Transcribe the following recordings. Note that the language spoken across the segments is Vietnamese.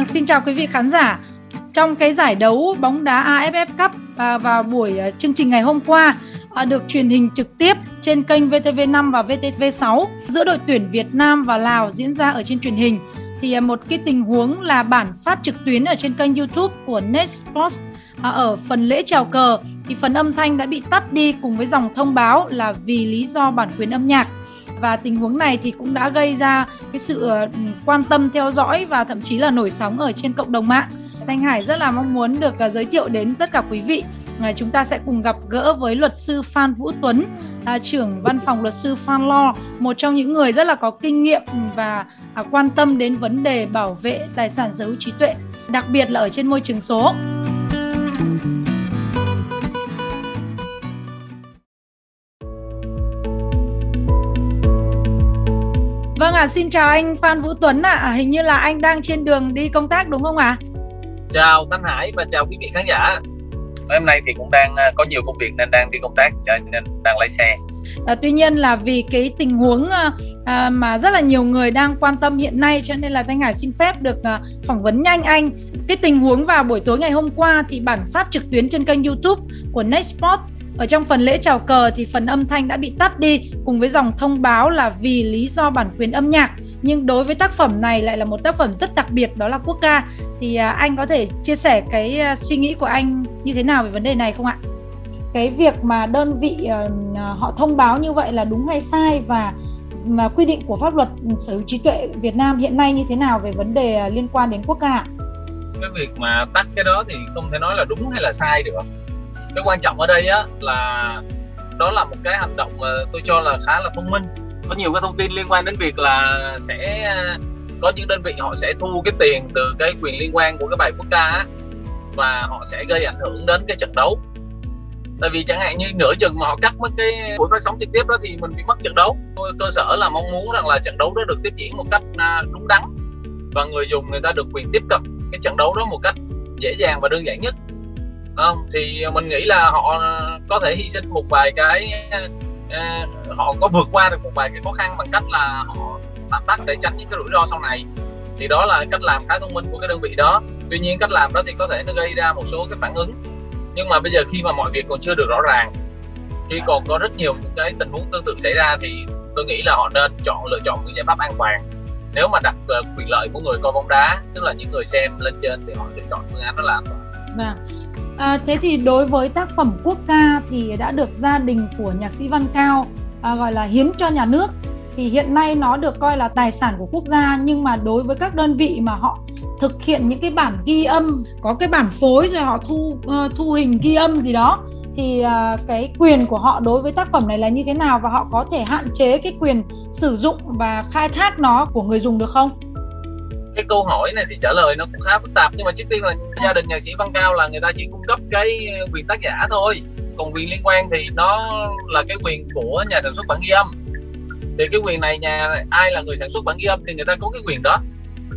Vâng, xin chào quý vị khán giả. Trong cái giải đấu bóng đá AFF Cup và vào buổi à, chương trình ngày hôm qua à, được truyền hình trực tiếp trên kênh VTV5 và VTV6 giữa đội tuyển Việt Nam và Lào diễn ra ở trên truyền hình. Thì à, một cái tình huống là bản phát trực tuyến ở trên kênh YouTube của Net Sports ở phần lễ chào cờ. Thì phần âm thanh đã bị tắt đi cùng với dòng thông báo là vì lý do bản quyền âm nhạc và tình huống này thì cũng đã gây ra cái sự ờ, quan tâm theo dõi và thậm chí là nổi sóng ở trên cộng đồng mạng. Thanh Hải rất là mong muốn được ờ, giới thiệu đến tất cả quý vị. Ờ, chúng ta sẽ cùng gặp gỡ với luật sư Phan Vũ Tuấn, à, trưởng văn phòng luật sư Phan Law, một trong những người rất là có kinh nghiệm và à, quan tâm đến vấn đề bảo vệ tài sản sở hữu trí tuệ, đặc biệt là ở trên môi trường số. À, xin chào anh Phan Vũ Tuấn ạ. À. Hình như là anh đang trên đường đi công tác đúng không ạ? À? Chào Thanh Hải và chào quý vị khán giả. Hôm nay thì cũng đang à, có nhiều công việc nên đang đi công tác cho nên đang lái xe. À, tuy nhiên là vì cái tình huống à, à, mà rất là nhiều người đang quan tâm hiện nay cho nên là Thanh Hải xin phép được à, phỏng vấn nhanh anh. Cái tình huống vào buổi tối ngày hôm qua thì bản phát trực tuyến trên kênh YouTube của Nextport ở trong phần lễ chào cờ thì phần âm thanh đã bị tắt đi cùng với dòng thông báo là vì lý do bản quyền âm nhạc. Nhưng đối với tác phẩm này lại là một tác phẩm rất đặc biệt đó là quốc ca thì à, anh có thể chia sẻ cái à, suy nghĩ của anh như thế nào về vấn đề này không ạ? Cái việc mà đơn vị à, họ thông báo như vậy là đúng hay sai và mà quy định của pháp luật sở hữu trí tuệ Việt Nam hiện nay như thế nào về vấn đề liên quan đến quốc ca? Cái việc mà tắt cái đó thì không thể nói là đúng hay là sai được cái quan trọng ở đây á là đó là một cái hành động mà tôi cho là khá là thông minh. Có nhiều cái thông tin liên quan đến việc là sẽ à, có những đơn vị họ sẽ thu cái tiền từ cái quyền liên quan của cái bài quốc ca á, và họ sẽ gây ảnh hưởng đến cái trận đấu. Tại vì chẳng hạn như nửa chừng mà họ cắt mất cái buổi phát sóng trực tiếp đó thì mình bị mất trận đấu. Cơ sở là mong muốn rằng là trận đấu đó được tiếp diễn một cách à, đúng đắn và người dùng người ta được quyền tiếp cận cái trận đấu đó một cách dễ dàng và đơn giản nhất không thì mình nghĩ là họ có thể hy sinh một vài cái uh, họ có vượt qua được một vài cái khó khăn bằng cách là họ tạm tắt để tránh những cái rủi ro sau này. Thì đó là cách làm khá thông minh của cái đơn vị đó. Tuy nhiên cách làm đó thì có thể nó gây ra một số cái phản ứng. Nhưng mà bây giờ khi mà mọi việc còn chưa được rõ ràng khi còn có rất nhiều những cái tình huống tương tự xảy ra thì tôi nghĩ là họ nên chọn lựa chọn những giải pháp an toàn. Nếu mà đặt uh, quyền lợi của người coi bóng đá tức là những người xem lên trên thì họ lựa chọn phương án đó là an toàn vâng À, thế thì đối với tác phẩm quốc ca thì đã được gia đình của nhạc sĩ Văn Cao à, gọi là hiến cho nhà nước thì hiện nay nó được coi là tài sản của quốc gia nhưng mà đối với các đơn vị mà họ thực hiện những cái bản ghi âm có cái bản phối rồi họ thu uh, thu hình ghi âm gì đó thì uh, cái quyền của họ đối với tác phẩm này là như thế nào và họ có thể hạn chế cái quyền sử dụng và khai thác nó của người dùng được không? Cái câu hỏi này thì trả lời nó cũng khá phức tạp. Nhưng mà trước tiên là gia đình nhạc sĩ Văn Cao là người ta chỉ cung cấp cái ờ, quyền tác giả thôi. Còn quyền liên quan thì nó là cái quyền của nhà sản xuất bản ghi âm. Thì cái quyền này nhà ai là người sản xuất bản ghi âm thì người ta có cái quyền đó.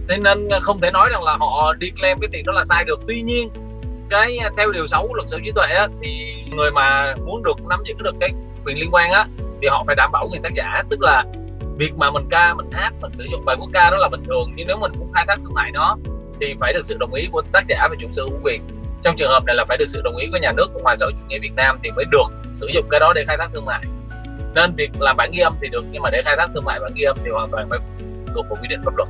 Thế nên ờ, không thể nói rằng là họ đi claim cái tiền đó là sai được. Tuy nhiên cái ờ, theo điều 6 của luật sở trí tuệ á, thì người mà muốn được nắm giữ được cái quyền liên quan á thì họ phải đảm bảo quyền tác giả. Tức là việc mà mình ca mình hát mình sử dụng bài quốc ca đó là bình thường nhưng nếu mình muốn khai thác thương mại nó thì phải được sự đồng ý của tác giả và chủ sở hữu quyền. Trong trường hợp này là phải được sự đồng ý của nhà nước cộng hòa xã hội chủ nghĩa việt nam thì mới được sử dụng cái đó để khai thác thương mại. Nên việc làm bản ghi âm thì được nhưng mà để khai thác thương mại bản ghi âm thì hoàn toàn phải thuộc vào quy định pháp luật.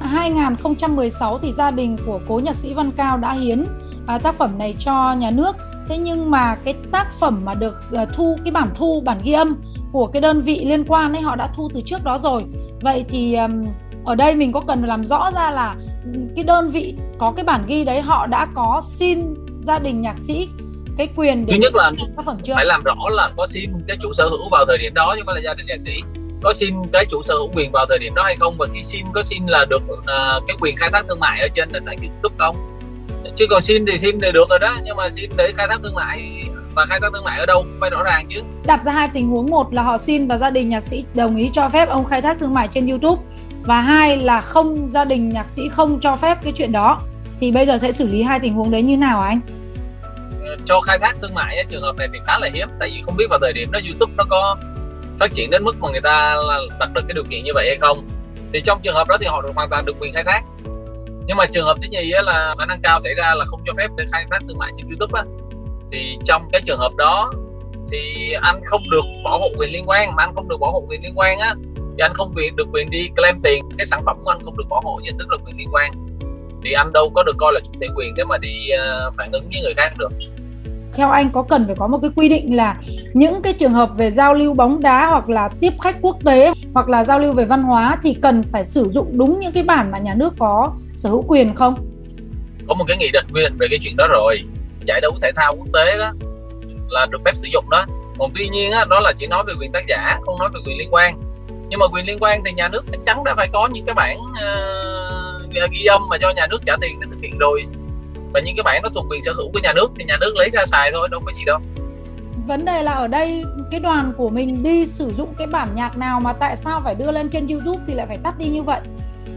2016 thì gia đình của cố nhạc sĩ Văn Cao đã hiến à, tác phẩm này cho nhà nước. Thế nhưng mà cái tác phẩm mà được à, thu cái bản thu bản ghi âm của cái đơn vị liên quan ấy họ đã thu từ trước đó rồi. Vậy thì um, ở đây mình có cần làm rõ ra là cái đơn vị có cái bản ghi đấy họ đã có xin gia đình nhạc sĩ cái quyền để thứ nhất là tác phẩm chưa? phải làm rõ là có xin cái chủ sở hữu vào thời điểm đó không phải là gia đình nhạc sĩ. Có xin cái chủ sở hữu quyền vào thời điểm đó hay không? Và khi xin có xin là được uh, cái quyền khai thác thương mại ở trên nền tảng youtube không? Chứ còn xin thì xin thì được rồi đó nhưng mà xin để khai thác thương mại và khai thác thương mại ở đâu phải rõ ràng chứ. Đặt ra hai tình huống. Một là họ xin và gia đình nhạc sĩ đồng ý cho phép ông khai thác thương mại trên YouTube. Và hai là không gia đình nhạc sĩ không cho phép cái chuyện đó. Thì bây giờ sẽ xử lý hai tình huống đấy như nào anh? Cho khai thác thương mại trường hợp này thì khá là hiếm. Tại vì không biết vào thời điểm đó YouTube nó có phát triển đến mức mà người ta đặt được cái điều kiện như vậy hay không. Thì trong trường hợp đó thì họ được hoàn toàn được quyền khai thác. Nhưng mà trường hợp thứ nhì là khả năng cao xảy ra là không cho phép để khai thác thương mại trên YouTube á thì trong cái trường hợp đó thì anh không được bảo hộ quyền liên quan mà anh không được bảo hộ quyền liên quan á thì anh không được quyền đi claim tiền cái sản phẩm của anh không được bảo hộ như tức là quyền liên quan thì anh đâu có được coi là chủ thể quyền để mà đi uh, phản ứng với người khác được theo anh có cần phải có một cái quy định là những cái trường hợp về giao lưu bóng đá hoặc là tiếp khách quốc tế hoặc là giao lưu về văn hóa thì cần phải sử dụng đúng những cái bản mà nhà nước có sở hữu quyền không? Có một cái nghị định quy định về cái chuyện đó rồi. Giải đấu thể thao quốc tế đó là được phép sử dụng đó. Còn tuy nhiên á, đó là chỉ nói về quyền tác giả, không nói về quyền liên quan. Nhưng mà quyền liên quan thì nhà nước chắc chắn đã phải có những cái bản uh, ghi âm mà cho nhà nước trả tiền để thực hiện rồi và những cái bản nó thuộc quyền sở hữu của nhà nước thì nhà nước lấy ra xài thôi đâu có gì đâu vấn đề là ở đây cái đoàn của mình đi sử dụng cái bản nhạc nào mà tại sao phải đưa lên trên YouTube thì lại phải tắt đi như vậy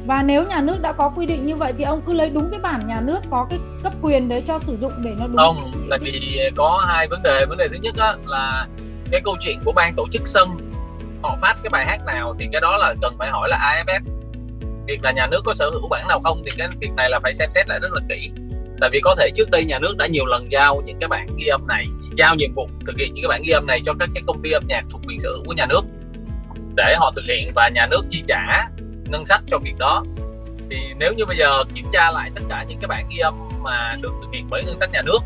và nếu nhà nước đã có quy định như vậy thì ông cứ lấy đúng cái bản nhà nước có cái cấp quyền đấy cho sử dụng để nó đúng. Không tại vì có hai vấn đề. Vấn đề thứ nhất á, là cái câu chuyện của ban tổ chức sân họ phát cái bài hát nào thì cái đó là cần phải hỏi là AFF việc là nhà nước có sở hữu bản nào không thì cái việc này là phải xem xét lại rất là kỹ. Tại vì có thể trước đây nhà nước đã nhiều lần giao những cái bản ghi âm này giao nhiệm vụ thực hiện những cái bản ghi âm này cho các cái công ty âm nhạc thuộc quyền sở hữu của nhà nước để họ thực hiện và nhà nước chi trả ngân sách cho việc đó. Thì nếu như bây giờ kiểm tra lại tất cả những cái bản ghi âm mà được thực hiện bởi ngân sách nhà nước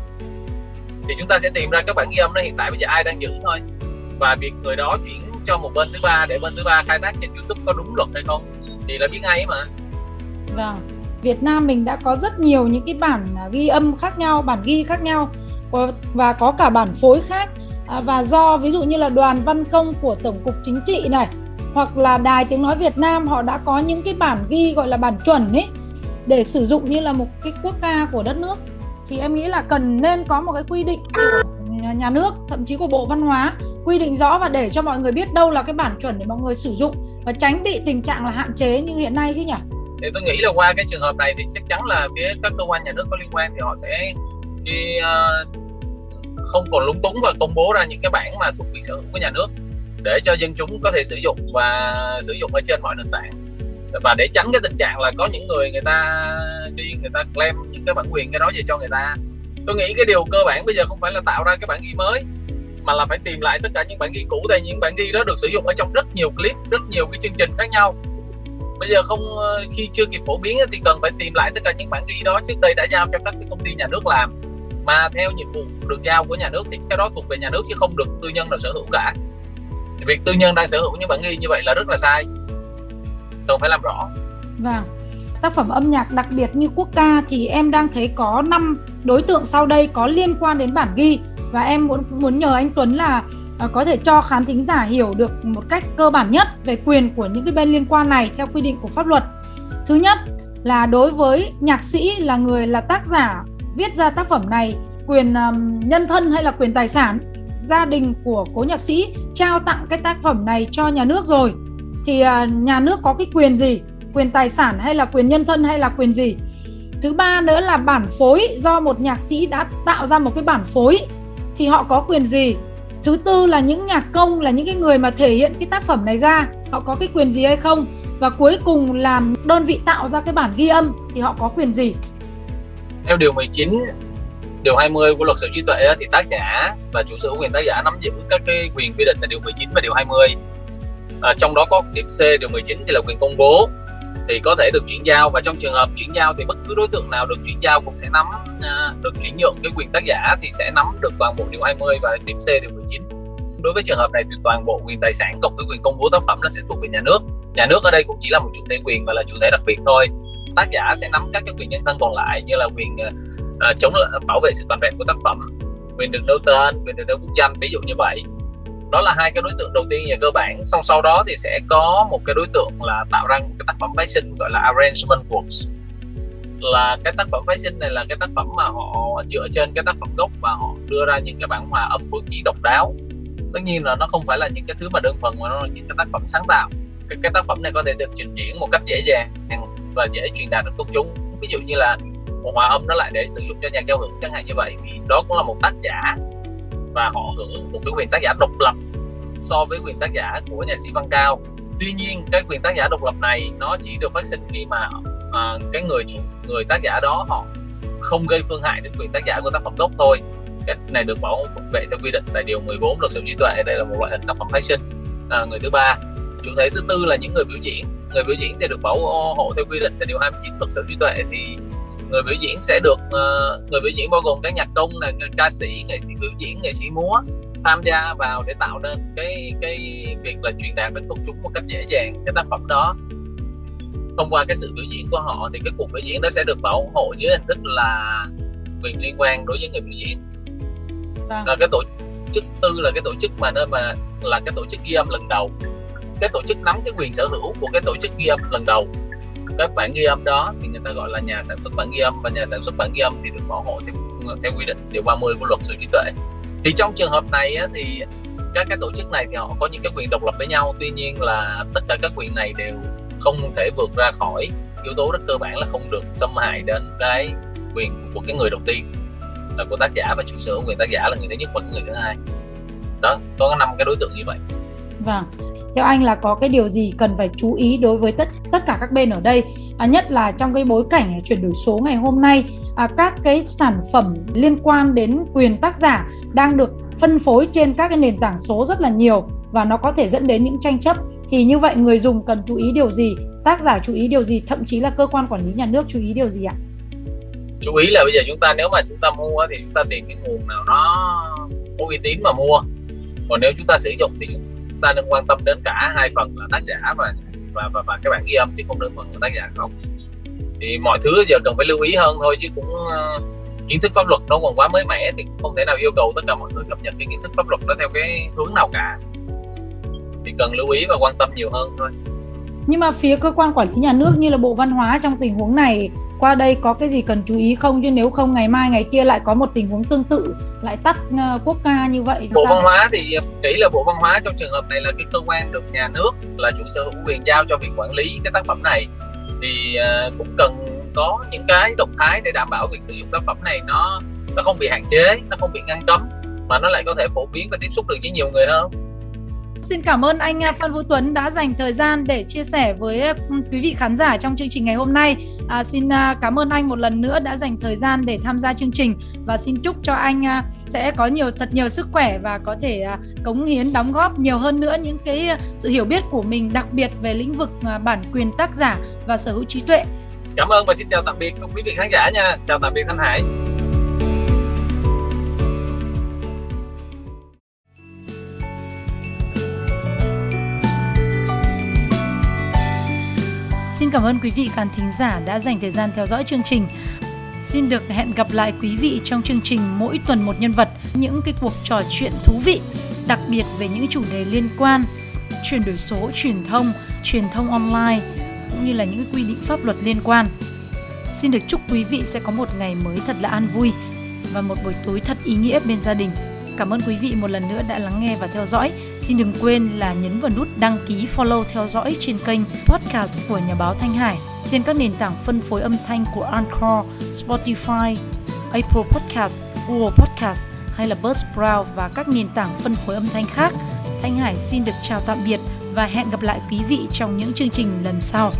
thì chúng ta sẽ tìm ra các bản ghi âm đó hiện tại bây giờ ai đang giữ thôi. Và việc người đó chuyển cho một bên thứ ba để bên thứ ba khai thác trên YouTube có đúng luật hay không thì là biết ngay mà. Vâng Việt Nam mình đã có rất nhiều những cái bản ghi âm khác nhau, bản ghi khác nhau và có cả bản phối khác. À, và do ví dụ như là đoàn văn công của Tổng cục Chính trị này hoặc là Đài Tiếng Nói Việt Nam họ đã có những cái bản ghi gọi là bản chuẩn ấy để sử dụng như là một cái quốc ca của đất nước thì em nghĩ là cần nên có một cái quy định của nhà nước thậm chí của Bộ Văn hóa quy định rõ và để cho mọi người biết đâu là cái bản chuẩn để mọi người sử dụng và tránh bị tình trạng là hạn chế như hiện nay chứ nhỉ? thì tôi nghĩ là qua cái trường hợp này thì chắc chắn là phía các cơ quan nhà nước có liên quan thì họ sẽ khi uh, ờ, không còn lúng túng và công bố ra những cái bản mà thuộc quyền sở hữu của nhà nước để cho dân chúng có thể sử dụng và sử dụng ở trên mọi nền tảng. Và để tránh cái tình trạng là có những người người ta đi, người ta claim những cái bản quyền, cái đó về cho người ta. Tôi nghĩ cái điều cơ bản bây giờ không phải là tạo ra cái bản ghi mới, mà là phải tìm lại tất cả những bản ghi cũ tại những bản ghi đó được sử dụng ở trong rất nhiều clip, rất nhiều cái chương trình khác nhau. Bây giờ không ờ, khi chưa kịp phổ biến thì cần phải tìm lại tất cả những bản ghi đó, trước đây đã giao cho các cái công ty nhà nước làm. Mà theo nhiệm vụ được giao của nhà nước thì cái đó thuộc về nhà nước chứ không được tư nhân là sở hữu cả việc tư nhân đang sở hữu những bản ghi như vậy là rất là sai. Cần phải làm rõ. Vâng. Tác phẩm âm nhạc đặc biệt như quốc ca thì em đang thấy có 5 đối tượng sau đây có liên quan đến bản ghi. Và em muốn muốn nhờ anh Tuấn là à, có thể cho khán thính giả hiểu được một cách cơ bản nhất về quyền của những cái bên liên quan này theo quy định của pháp luật. Thứ nhất là đối với nhạc sĩ là người là tác giả viết ra tác phẩm này, quyền um, nhân thân hay là quyền tài sản, gia đình của cố nhạc sĩ trao tặng cái tác phẩm này cho nhà nước rồi thì à, nhà nước có cái quyền gì? Quyền tài sản hay là quyền nhân thân hay là quyền gì? Thứ ba nữa là bản phối do một nhạc sĩ đã tạo ra một cái bản phối, thì họ có quyền gì? thứ tư là những nhạc công, là những cái người mà thể hiện cái tác phẩm này ra, họ có cái quyền gì hay không và cuối cùng làm đơn vị tạo ra cái bản ghi âm, thì họ có quyền gì theo điều 19 điều 20 của luật sở trí tuệ thì tác giả và chủ sở hữu quyền tác giả nắm giữ các cái quyền quy định là điều 19 và điều 20 à, trong đó có điểm C điều 19 thì là quyền công bố thì có thể được chuyển giao và trong trường hợp chuyển giao thì bất cứ đối tượng nào được chuyển giao cũng sẽ nắm à, được chuyển nhượng cái quyền tác giả thì sẽ nắm được toàn bộ điều 20 và điểm C điều 19 đối với trường hợp này thì toàn bộ quyền tài sản cộng với quyền công bố tác phẩm nó sẽ thuộc về nhà nước. Nhà nước ở đây cũng chỉ là một chủ thể quyền và là chủ thể đặc biệt thôi tác giả sẽ nắm các cái quyền nhân thân còn lại như là quyền uh, chống ờ, bảo vệ sự toàn vẹn của tác phẩm quyền được nêu tên quyền được nêu quốc danh ví dụ như vậy. Đó là hai cái đối tượng đầu tiên về cơ bản. Xong sau đó thì sẽ có một cái đối tượng là tạo ra một cái tác phẩm phái sinh gọi là arrangement works. Là cái tác phẩm phái sinh này là cái tác phẩm mà họ dựa trên cái tác phẩm gốc và họ đưa ra những cái bản hòa âm phối khí độc đáo. Tất nhiên là nó không phải là những cái thứ mà đơn thuần mà nó là những cái tác phẩm sáng tạo cái, cái tác phẩm này có thể được trình diễn một cách dễ dàng và dễ truyền đạt được công chúng. Ví dụ như là một hòa âm nó lại để sử dụng cho nhạc giao hưởng chẳng hạn như vậy thì đó cũng là một tác giả và họ hưởng một cái quyền tác giả độc lập so với quyền tác giả của nhạc sĩ Văn Cao. Tuy nhiên cái quyền tác giả độc lập này nó chỉ được phát sinh khi mà à, cái người chủ người tác giả đó họ không gây phương hại đến quyền tác giả của tác phẩm gốc thôi. Cái này được bảo vệ theo quy định tại điều 14 luật sở trí tuệ. Đây là một loại hình tác phẩm phái sinh. À, người thứ ba chủ thể thứ tư là những người biểu diễn. Người biểu diễn thì được bảo hộ theo quy định tại điều 29 luật sở trí tuệ thì người biểu diễn sẽ được uh, người biểu diễn bao gồm các nhạc công là ca sĩ nghệ sĩ biểu diễn nghệ sĩ múa tham gia vào để tạo nên cái cái việc là truyền đạt đến công chúng một cách dễ dàng cái tác phẩm đó. Thông qua cái sự biểu diễn của họ thì cái cuộc biểu diễn đó sẽ được bảo hộ dưới hình thức là quyền liên quan đối với người biểu diễn. Vâng. là cái tổ chức tư là cái tổ chức mà nơi mà là cái tổ chức ghi âm lần đầu cái tổ chức nắm cái quyền sở hữu của cái tổ chức ghi âm lần đầu. Cái bản ghi âm đó thì người ta gọi là nhà sản xuất bản ghi âm và nhà sản xuất bản ghi âm thì được bảo hộ theo, theo quy định điều 30 của luật sở hữu trí tuệ. Thì trong trường hợp này á, thì các cái tổ chức này thì họ có những cái quyền độc lập với nhau tuy nhiên là tất cả các quyền này đều không thể vượt ra khỏi yếu tố rất cơ bản là không được xâm hại đến cái quyền của cái người đầu tiên là của tác giả và chủ sở hữu quyền tác giả là người thứ nhất và người thứ hai. Đó có năm cái đối tượng như vậy. Vâng theo anh là có cái điều gì cần phải chú ý đối với tất tất cả các bên ở đây? À, nhất là trong cái bối cảnh chuyển đổi số ngày hôm nay à, các cái sản phẩm liên quan đến quyền tác giả đang được phân phối trên các cái nền tảng số rất là nhiều và nó có thể dẫn đến những tranh chấp. Thì như vậy người dùng cần chú ý điều gì? Tác giả chú ý điều gì? Thậm chí là cơ quan quản lý nhà nước chú ý điều gì ạ? Chú ý là bây giờ chúng ta nếu mà chúng ta mua thì chúng ta tìm cái nguồn nào nó có uy tín mà mua. Còn nếu chúng ta sử dụng thì chúng ta nên quan tâm đến cả hai phần là tác giả và và và, và cái bản ghi âm chứ không đơn thuần là tác giả không. Thì mọi thứ giờ cần phải lưu ý hơn thôi chứ cũng uh, kiến thức pháp luật nó còn quá mới mẻ thì không thể nào yêu cầu tất cả mọi người cập nhật cái kiến thức pháp luật đó theo cái hướng nào cả. Thì cần lưu ý và quan tâm nhiều hơn thôi. Nhưng mà phía cơ quan quản lý nhà nước như là bộ văn hóa trong tình huống này qua đây có cái gì cần chú ý không? Chứ nếu không ngày mai ngày kia lại có một tình huống tương tự lại tắt uh, quốc ca như vậy bộ sao? văn hóa thì nghĩ là bộ văn hóa trong trường hợp này là cái cơ quan được nhà nước là chủ sở hữu quyền giao cho việc quản lý cái tác phẩm này. Thì uh, cũng cần có những cái động thái để đảm bảo việc sử dụng tác phẩm này nó nó không bị hạn chế nó không bị ngăn cấm mà nó lại có thể phổ biến và tiếp xúc được với nhiều người hơn Xin cảm ơn anh à, Phan Vũ Tuấn đã dành thời gian để chia sẻ với à, quý vị khán giả trong chương trình ngày hôm nay. À, xin à, cảm ơn anh một lần nữa đã dành thời gian để tham gia chương trình và xin chúc cho anh sẽ có nhiều thật nhiều sức khỏe và có thể cống hiến đóng góp nhiều hơn nữa những cái sự hiểu biết của mình đặc biệt về lĩnh vực bản quyền tác giả và sở hữu trí tuệ. Cảm ơn và xin chào tạm biệt quý vị khán giả nha. Chào tạm biệt Thanh Hải. Xin cảm ơn quý vị khán thính giả đã dành thời gian theo dõi chương trình. Xin được hẹn gặp lại quý vị trong chương trình mỗi tuần một nhân vật, những cái cuộc trò chuyện thú vị, đặc biệt về những chủ đề liên quan chuyển đổi số, truyền thông, truyền thông online cũng như là những quy định pháp luật liên quan. Xin được chúc quý vị sẽ có một ngày mới thật là an vui và một buổi tối thật ý nghĩa bên gia đình. Cảm ơn quý vị một lần nữa đã lắng nghe và theo dõi. Xin đừng quên là nhấn vào nút đăng ký follow theo dõi trên kênh podcast của Nhà báo Thanh Hải trên các nền tảng phân phối âm thanh của Anchor, Spotify, Apple Podcast, Google Podcast hay là Buzzsprout và các nền tảng phân phối âm thanh khác. Thanh Hải xin được chào tạm biệt và hẹn gặp lại quý vị trong những chương trình lần sau.